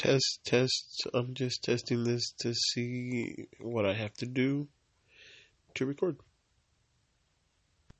test, test. I'm just testing this to see what I have to do to record.